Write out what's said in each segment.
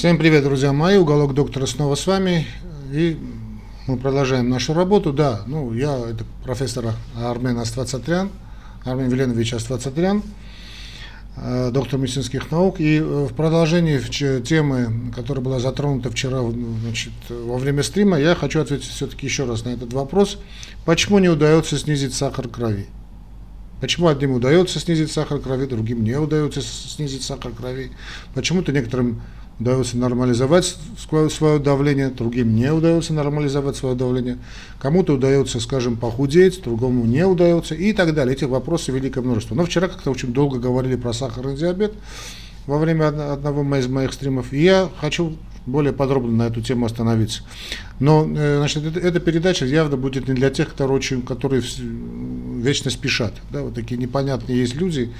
Всем привет, друзья мои. Уголок доктора снова с вами. И мы продолжаем нашу работу. Да, ну, я, это профессор Армен Аствацатрян, Армен Веленович Аствацатрян, э, доктор медицинских наук. И э, в продолжении темы, которая была затронута вчера значит, во время стрима, я хочу ответить все-таки еще раз на этот вопрос. Почему не удается снизить сахар крови? Почему одним удается снизить сахар крови, другим не удается снизить сахар крови? Почему-то некоторым удается нормализовать свое давление, другим не удается нормализовать свое давление, кому-то удается, скажем, похудеть, другому не удается и так далее. Этих вопросов великое множество. Но вчера как-то очень долго говорили про сахарный диабет во время одного из моих стримов, и я хочу более подробно на эту тему остановиться. Но э, значит, это, эта передача явно будет не для тех, которые, очень, которые вечно спешат. Да, вот такие непонятные есть люди,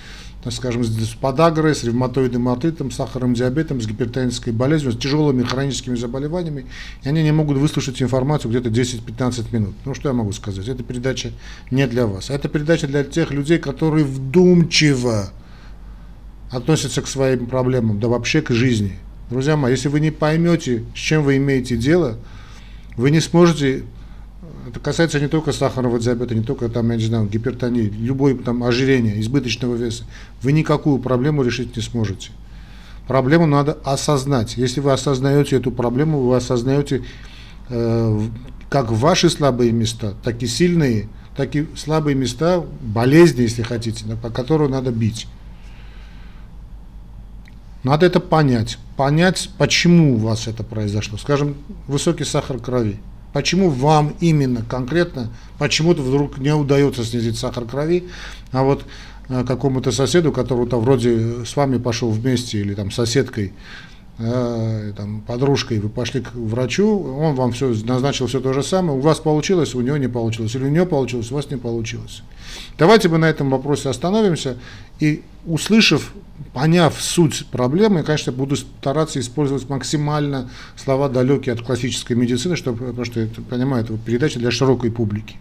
так скажем, с подагрой, с ревматоидным артритом, с сахарным диабетом, с гипертонической болезнью, с тяжелыми хроническими заболеваниями, и они не могут выслушать информацию где-то 10-15 минут. Ну, что я могу сказать? Эта передача не для вас. Это передача для тех людей, которые вдумчиво относятся к своим проблемам, да вообще к жизни. Друзья мои, если вы не поймете, с чем вы имеете дело, вы не сможете это касается не только сахарного диабета, не только там, я не знаю, гипертонии, любой там ожирения, избыточного веса. Вы никакую проблему решить не сможете. Проблему надо осознать. Если вы осознаете эту проблему, вы осознаете э, как ваши слабые места, так и сильные, так и слабые места, болезни, если хотите, по которым надо бить. Надо это понять. Понять, почему у вас это произошло. Скажем, высокий сахар крови. Почему вам именно конкретно, почему-то вдруг не удается снизить сахар крови, а вот э, какому-то соседу, который там вроде с вами пошел вместе или там соседкой, э, там, подружкой, вы пошли к врачу, он вам все назначил все то же самое, у вас получилось, у него не получилось, или у него получилось, у вас не получилось. Давайте мы на этом вопросе остановимся и, услышав поняв суть проблемы, я, конечно, буду стараться использовать максимально слова далекие от классической медицины, чтобы, потому что, это, понимаю, это передача для широкой публики.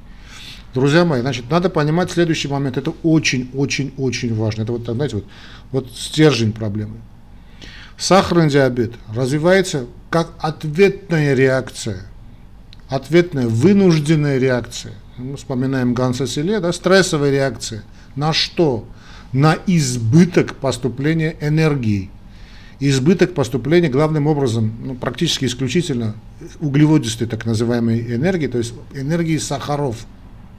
Друзья мои, значит, надо понимать следующий момент. Это очень-очень-очень важно. Это вот, знаете, вот, вот стержень проблемы. Сахарный диабет развивается как ответная реакция. Ответная, вынужденная реакция. Мы вспоминаем Ганса Селе, да, стрессовая реакция. На что? на избыток поступления энергии. Избыток поступления главным образом, ну, практически исключительно углеводистой так называемой энергии, то есть энергии сахаров,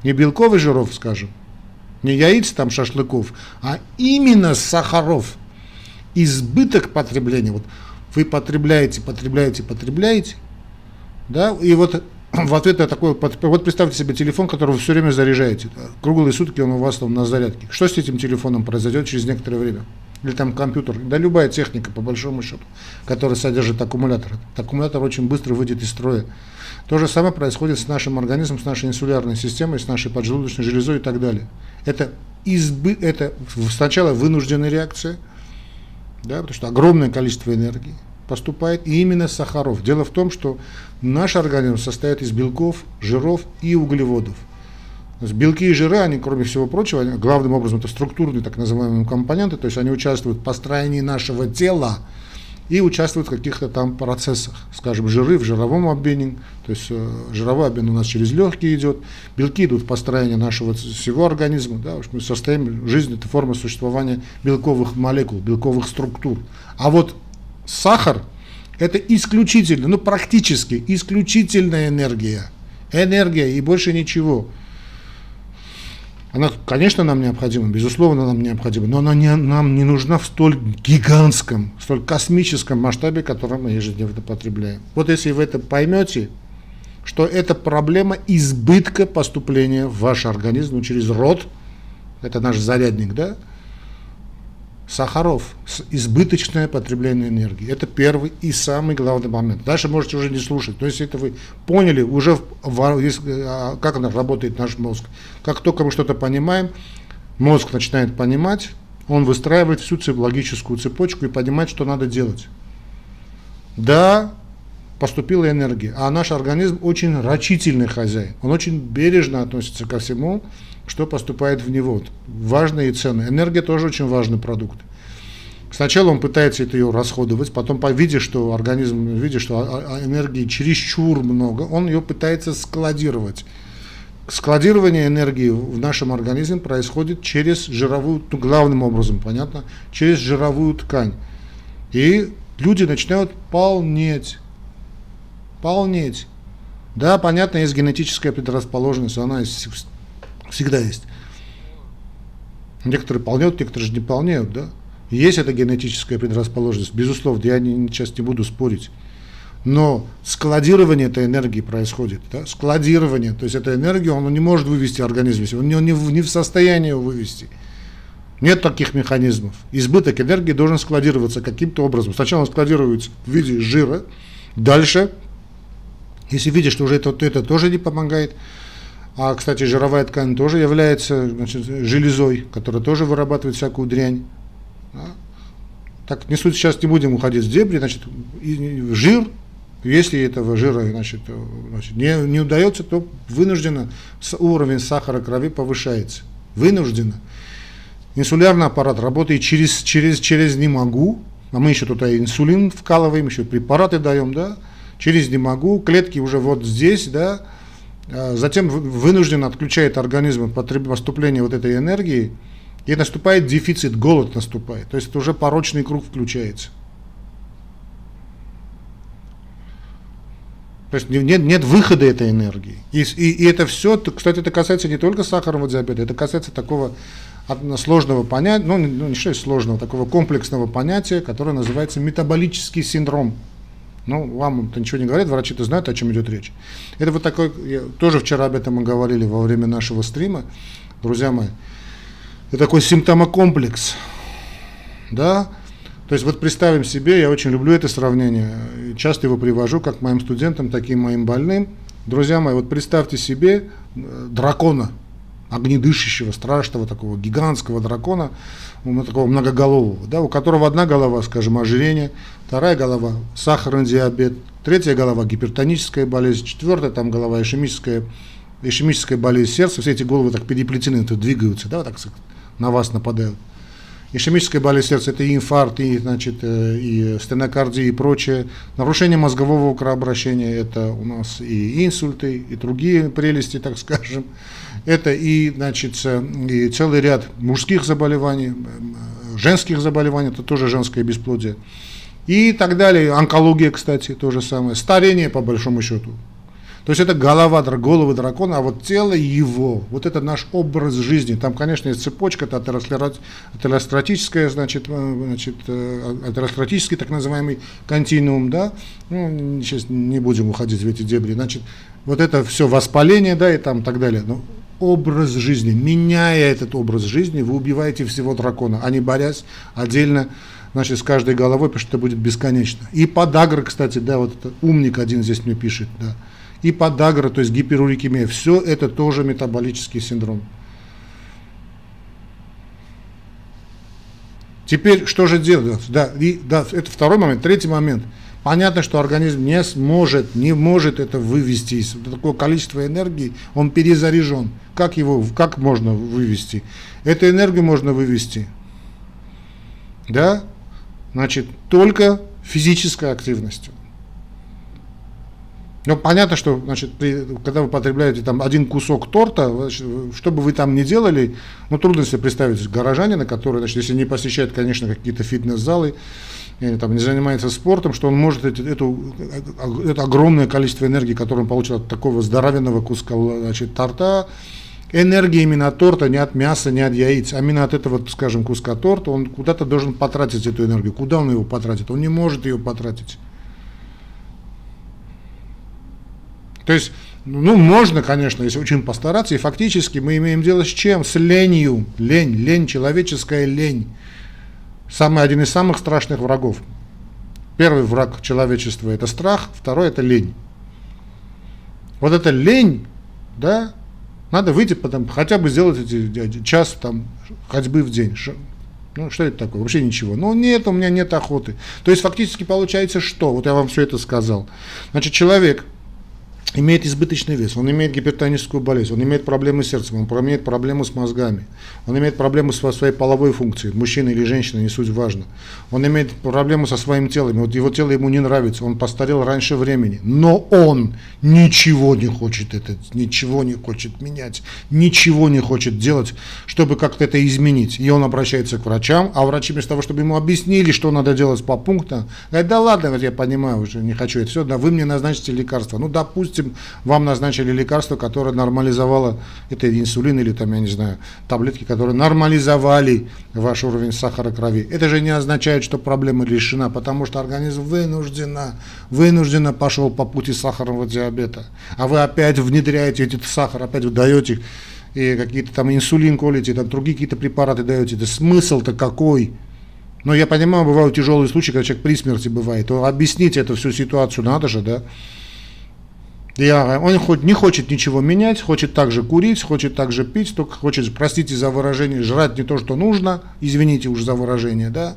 не белков и жиров, скажем, не яиц там шашлыков, а именно сахаров. Избыток потребления, вот вы потребляете, потребляете, потребляете, да, и вот в ответ на такой, вот представьте себе телефон, который вы все время заряжаете, круглые сутки он у вас там на зарядке. Что с этим телефоном произойдет через некоторое время? Или там компьютер, да любая техника, по большому счету, которая содержит аккумулятор. Этот аккумулятор очень быстро выйдет из строя. То же самое происходит с нашим организмом, с нашей инсулярной системой, с нашей поджелудочной железой и так далее. Это, избы, это сначала вынужденная реакция, да, потому что огромное количество энергии поступает именно с сахаров. Дело в том, что Наш организм состоит из белков, жиров и углеводов. белки и жиры, они, кроме всего прочего, они, главным образом это структурные так называемые компоненты, то есть они участвуют в построении нашего тела и участвуют в каких-то там процессах. Скажем, жиры в жировом обмене, то есть э, жировой обмен у нас через легкие идет, белки идут в построение нашего всего организма, да, мы состоим, жизнь это форма существования белковых молекул, белковых структур. А вот сахар – это исключительно, ну практически исключительная энергия. Энергия и больше ничего. Она, конечно, нам необходима, безусловно, нам необходима, но она не, нам не нужна в столь гигантском, столь космическом масштабе, который мы ежедневно потребляем. Вот если вы это поймете, что это проблема избытка поступления в ваш организм ну, через рот, это наш зарядник, да, сахаров, избыточное потребление энергии. Это первый и самый главный момент. Дальше можете уже не слушать. Но если это вы поняли, уже а, как она работает наш мозг. Как только мы что-то понимаем, мозг начинает понимать, он выстраивает всю логическую цепочку и понимает, что надо делать. Да, поступила энергия, а наш организм очень рачительный хозяин. Он очень бережно относится ко всему, что поступает в него. Важные цены. Энергия тоже очень важный продукт. Сначала он пытается это ее расходовать, потом, видя, что организм, видя, что а, а, энергии чересчур много, он ее пытается складировать. Складирование энергии в нашем организме происходит через жировую, ну, главным образом, понятно, через жировую ткань. И люди начинают полнеть. Полнеть. Да, понятно, есть генетическая предрасположенность, она всегда есть. Некоторые полнеют, некоторые же не полнеют, да. Есть эта генетическая предрасположенность, безусловно, я не, сейчас не буду спорить. Но складирование этой энергии происходит. Да? Складирование, то есть эта энергия, он не может вывести организм, он не, не, не в состоянии его вывести. Нет таких механизмов. Избыток энергии должен складироваться каким-то образом. Сначала он складируется в виде жира, дальше, если видишь, что уже это, то это тоже не помогает, а, кстати, жировая ткань тоже является значит, железой, которая тоже вырабатывает всякую дрянь. Да? Так, не суть, сейчас не будем уходить в дебри, значит, жир, если этого жира значит, значит, не, не удается, то вынужденно уровень сахара крови повышается. Вынужденно. Инсулярный аппарат работает через, через, через не могу, а мы еще туда инсулин вкалываем, еще препараты даем, да, через не могу, клетки уже вот здесь, да, затем вынужден отключает организм поступление вот этой энергии, и наступает дефицит, голод наступает. То есть это уже порочный круг включается. То есть нет, нет выхода этой энергии. И, и, и это все, кстати, это касается не только сахарного диабета, это касается такого сложного понятия, ну, ну не что сложного, такого комплексного понятия, которое называется метаболический синдром. Ну, вам это ничего не говорит, врачи-то знают, о чем идет речь. Это вот такой, я, тоже вчера об этом мы говорили во время нашего стрима, друзья мои. Это такой симптомокомплекс, да, то есть вот представим себе, я очень люблю это сравнение, часто его привожу как моим студентам, так и моим больным. Друзья мои, вот представьте себе э, дракона, огнедышащего, страшного, такого гигантского дракона, ну, такого многоголового, да, у которого одна голова, скажем, ожирение, вторая голова сахарный диабет, третья голова гипертоническая болезнь, четвертая там голова ишемическая, ишемическая болезнь сердца, все эти головы так переплетены, то двигаются, да, так на вас нападают. Ишемическая болезнь сердца – это и инфаркт, и, значит, э, и стенокардия, и прочее. Нарушение мозгового кровообращения – это у нас и инсульты, и другие прелести, так скажем. Это и, значит, и целый ряд мужских заболеваний, женских заболеваний, это тоже женское бесплодие. И так далее. Онкология, кстати, то же самое. Старение, по большому счету. То есть это голова, головы дракона, а вот тело его, вот это наш образ жизни. Там, конечно, есть цепочка, это атеросклеротическая, значит, э, значит, э, атеросклеротический так называемый континуум, да, ну, сейчас не будем уходить в эти дебри, значит, вот это все воспаление, да, и там так далее. Но образ жизни. Меняя этот образ жизни, вы убиваете всего дракона, а не борясь отдельно значит, с каждой головой, потому что это будет бесконечно. И подагра, кстати, да, вот это умник один здесь мне пишет, да. И подагра, то есть гиперурикемия, все это тоже метаболический синдром. Теперь что же делать? Да, и, да, это второй момент. Третий момент – Понятно, что организм не сможет, не может это вывести из такого количества энергии, он перезаряжен. Как его, как можно вывести? Эту энергию можно вывести, да, значит, только физической активностью. Ну, понятно, что, значит, при, когда вы потребляете там один кусок торта, значит, что бы вы там ни делали, ну, трудно себе представить горожанина, который, значит, если не посещает, конечно, какие-то фитнес-залы, там не занимается спортом, что он может эти, эту, это огромное количество энергии, которое он получил от такого здоровенного куска значит, торта, энергия именно от торта, не от мяса, не от яиц, а именно от этого, скажем, куска торта, он куда-то должен потратить эту энергию. Куда он его потратит? Он не может ее потратить. То есть, ну, можно, конечно, если очень постараться, и фактически мы имеем дело с чем? С ленью. Лень, лень, человеческая лень самый, один из самых страшных врагов. Первый враг человечества – это страх, второй – это лень. Вот эта лень, да, надо выйти, потом, хотя бы сделать эти час там ходьбы в день. Ну, что это такое? Вообще ничего. Ну, нет, у меня нет охоты. То есть, фактически получается что? Вот я вам все это сказал. Значит, человек имеет избыточный вес, он имеет гипертоническую болезнь, он имеет проблемы с сердцем, он имеет проблемы с мозгами, он имеет проблемы со своей половой функцией, мужчина или женщина, не суть важно. Он имеет проблемы со своим телом, вот его тело ему не нравится, он постарел раньше времени, но он ничего не хочет это, ничего не хочет менять, ничего не хочет делать, чтобы как-то это изменить. И он обращается к врачам, а врачи вместо того, чтобы ему объяснили, что надо делать по пунктам, говорят, да ладно, я понимаю, уже не хочу это все, да вы мне назначите лекарства. Ну, допустим, допустим, вам назначили лекарство, которое нормализовало, это инсулин или там, я не знаю, таблетки, которые нормализовали ваш уровень сахара крови. Это же не означает, что проблема решена, потому что организм вынужденно, вынужденно пошел по пути сахарного диабета. А вы опять внедряете этот сахар, опять вы даете и какие-то там инсулин колите, там другие какие-то препараты даете. Это смысл-то какой? Но я понимаю, бывают тяжелые случаи, когда человек при смерти бывает. То объяснить эту всю ситуацию надо же, да? Я, он хоть не хочет ничего менять, хочет также курить, хочет также пить, только хочет, простите за выражение, жрать не то, что нужно, извините уже за выражение, да,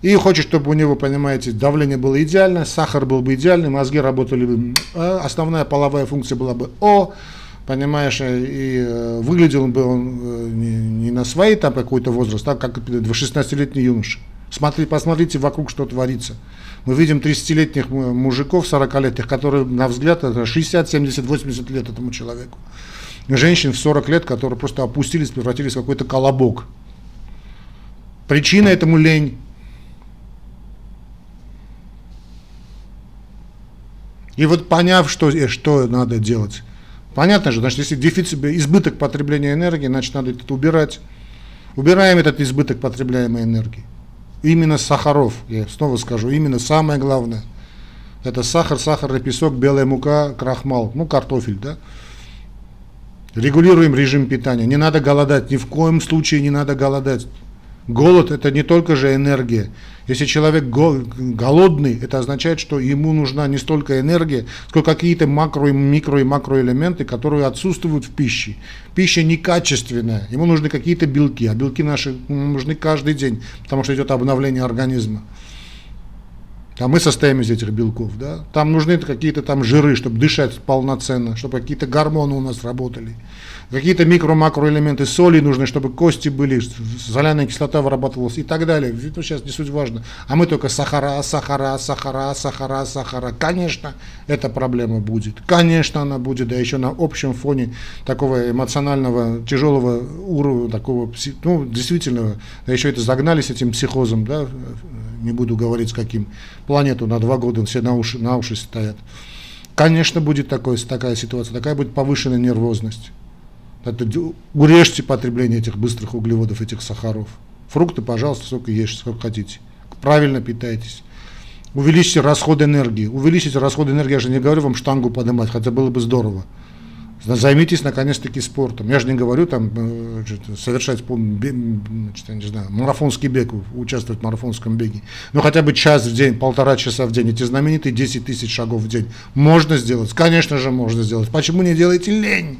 и хочет, чтобы у него, понимаете, давление было идеальное, сахар был бы идеальный, мозги работали бы, а основная половая функция была бы О, понимаешь, и э, выглядел бы он э, не, не на свои там какой-то возраст, а как 16-летний юноша. Смотри, посмотрите вокруг, что творится. Мы видим 30-летних мужиков, 40-летних, которые, на взгляд, это 60, 70, 80 лет этому человеку. Женщин в 40 лет, которые просто опустились, превратились в какой-то колобок. Причина этому лень. И вот поняв, что, э, что надо делать, понятно же, значит, если дефицит, избыток потребления энергии, значит, надо это убирать. Убираем этот избыток потребляемой энергии именно сахаров, я снова скажу, именно самое главное. Это сахар, сахарный песок, белая мука, крахмал, ну картофель, да. Регулируем режим питания. Не надо голодать, ни в коем случае не надо голодать. Голод это не только же энергия. Если человек голодный, это означает, что ему нужна не столько энергия, сколько какие-то макро, микро и макроэлементы, которые отсутствуют в пище. Пища некачественная, ему нужны какие-то белки, а белки наши нужны каждый день, потому что идет обновление организма. А мы состоим из этих белков, да? Там нужны какие-то там жиры, чтобы дышать полноценно, чтобы какие-то гормоны у нас работали. Какие-то микро-макроэлементы соли нужны, чтобы кости были, соляная кислота вырабатывалась и так далее. Это сейчас не суть важно. А мы только сахара, сахара, сахара, сахара, сахара. Конечно, эта проблема будет. Конечно, она будет, да еще на общем фоне такого эмоционального, тяжелого уровня, такого, ну, действительно, да еще это загнали с этим психозом, да, не буду говорить с каким, планету на два года все на уши, на уши стоят. Конечно, будет такой, такая ситуация, такая будет повышенная нервозность. Это, урежьте потребление этих быстрых углеводов, этих сахаров. Фрукты, пожалуйста, сколько ешьте, сколько хотите. Правильно питайтесь. Увеличьте расход энергии. Увеличите расход энергии, я же не говорю вам штангу поднимать, хотя было бы здорово. Займитесь наконец-таки спортом. Я же не говорю там э, совершать значит, не знаю, марафонский бег, участвовать в марафонском беге. Но хотя бы час в день, полтора часа в день, эти знаменитые 10 тысяч шагов в день. Можно сделать? Конечно же можно сделать. Почему не делаете лень?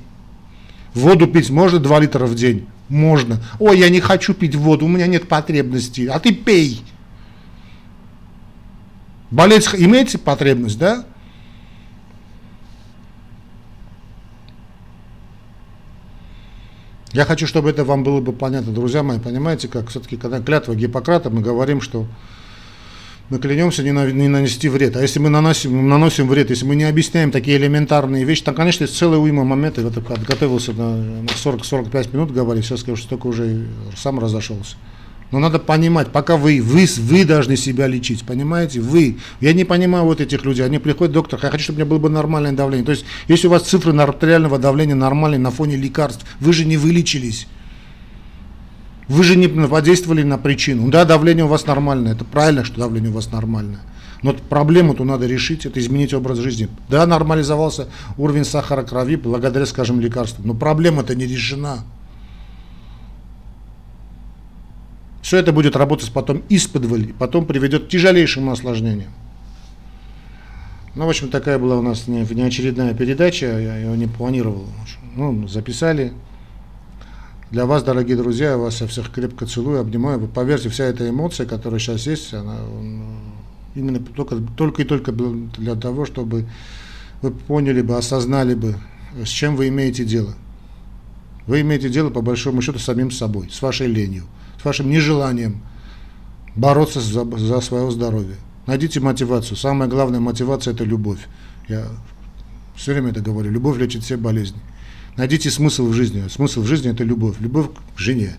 Воду пить можно 2 литра в день? Можно. Ой, я не хочу пить воду, у меня нет потребности. А ты пей. Болеть имеете потребность, да? Я хочу, чтобы это вам было бы понятно, друзья мои, понимаете, как все-таки, когда клятва Гиппократа, мы говорим, что мы клянемся не, на, не нанести вред. А если мы наносим, наносим вред, если мы не объясняем такие элементарные вещи, там, конечно, есть целая уйма моментов. Я подготовился на 40-45 минут говорить, сейчас скажу, что только уже сам разошелся. Но надо понимать, пока вы, вы, вы должны себя лечить, понимаете? Вы. Я не понимаю вот этих людей. Они приходят, доктор, я хочу, чтобы у меня было бы нормальное давление. То есть, если у вас цифры артериального давления нормальные на фоне лекарств, вы же не вылечились. Вы же не подействовали на причину. Да, давление у вас нормальное. Это правильно, что давление у вас нормальное. Но проблему-то надо решить, это изменить образ жизни. Да, нормализовался уровень сахара крови благодаря, скажем, лекарствам. Но проблема-то не решена. Все это будет работать потом из-под потом приведет к тяжелейшим осложнениям. Ну, в общем, такая была у нас не, не очередная передача, я ее не планировал. Ну, записали. Для вас, дорогие друзья, я вас всех крепко целую, обнимаю. Вы поверьте, вся эта эмоция, которая сейчас есть, она именно только, только и только для того, чтобы вы поняли бы, осознали бы, с чем вы имеете дело. Вы имеете дело, по большому счету, с самим собой, с вашей ленью, с вашим нежеланием бороться за, за свое здоровье. Найдите мотивацию. Самая главная мотивация – это любовь. Я все время это говорю. Любовь лечит все болезни. Найдите смысл в жизни. Смысл в жизни – это любовь. Любовь к жене,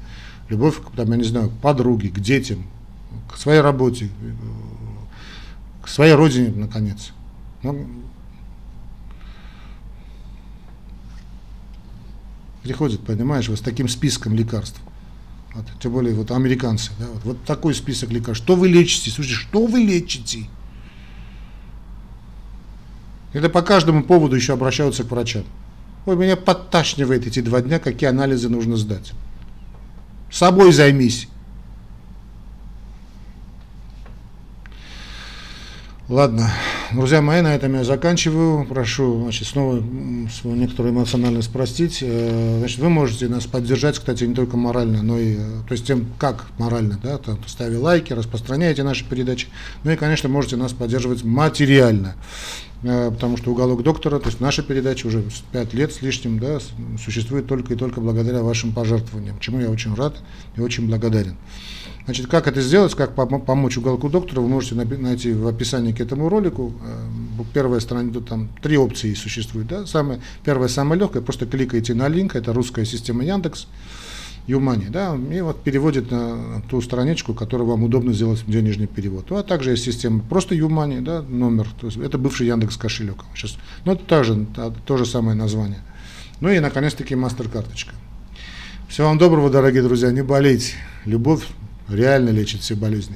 любовь, там, я не знаю, к подруге, к детям, к своей работе, к своей родине, наконец. Ну, приходит, понимаешь, вот с таким списком лекарств. Вот, тем более вот американцы, да, вот, вот такой список лекарств. Что вы лечите? Слушайте, что вы лечите? Это по каждому поводу еще обращаются к врачам. Ой, меня подташнивает эти два дня, какие анализы нужно сдать. Собой займись. Ладно, друзья мои, на этом я заканчиваю. Прошу значит, снова свою некоторую эмоциональность простить. Э, значит, вы можете нас поддержать, кстати, не только морально, но и, э, то есть тем, как морально, да, там, ставя лайки, распространяйте наши передачи, ну и, конечно, можете нас поддерживать материально. Э, потому что уголок доктора, то есть наша передача уже 5 лет с лишним, да, существует только и только благодаря вашим пожертвованиям, чему я очень рад и очень благодарен. Значит, как это сделать, как помочь уголку доктора, вы можете найти в описании к этому ролику. Э, первая страница, там три опции существуют. Да? Самая, первая, самая легкая, просто кликаете на линк, это русская система Яндекс. Юмани, да, и вот переводит на ту страничку, которую вам удобно сделать денежный перевод. Ну, а также есть система просто Юмани, да, номер, то есть это бывший Яндекс кошелек. Сейчас, ну, это тоже, то же самое название. Ну и, наконец-таки, мастер-карточка. Всего вам доброго, дорогие друзья, не болейте. Любовь реально лечит все болезни.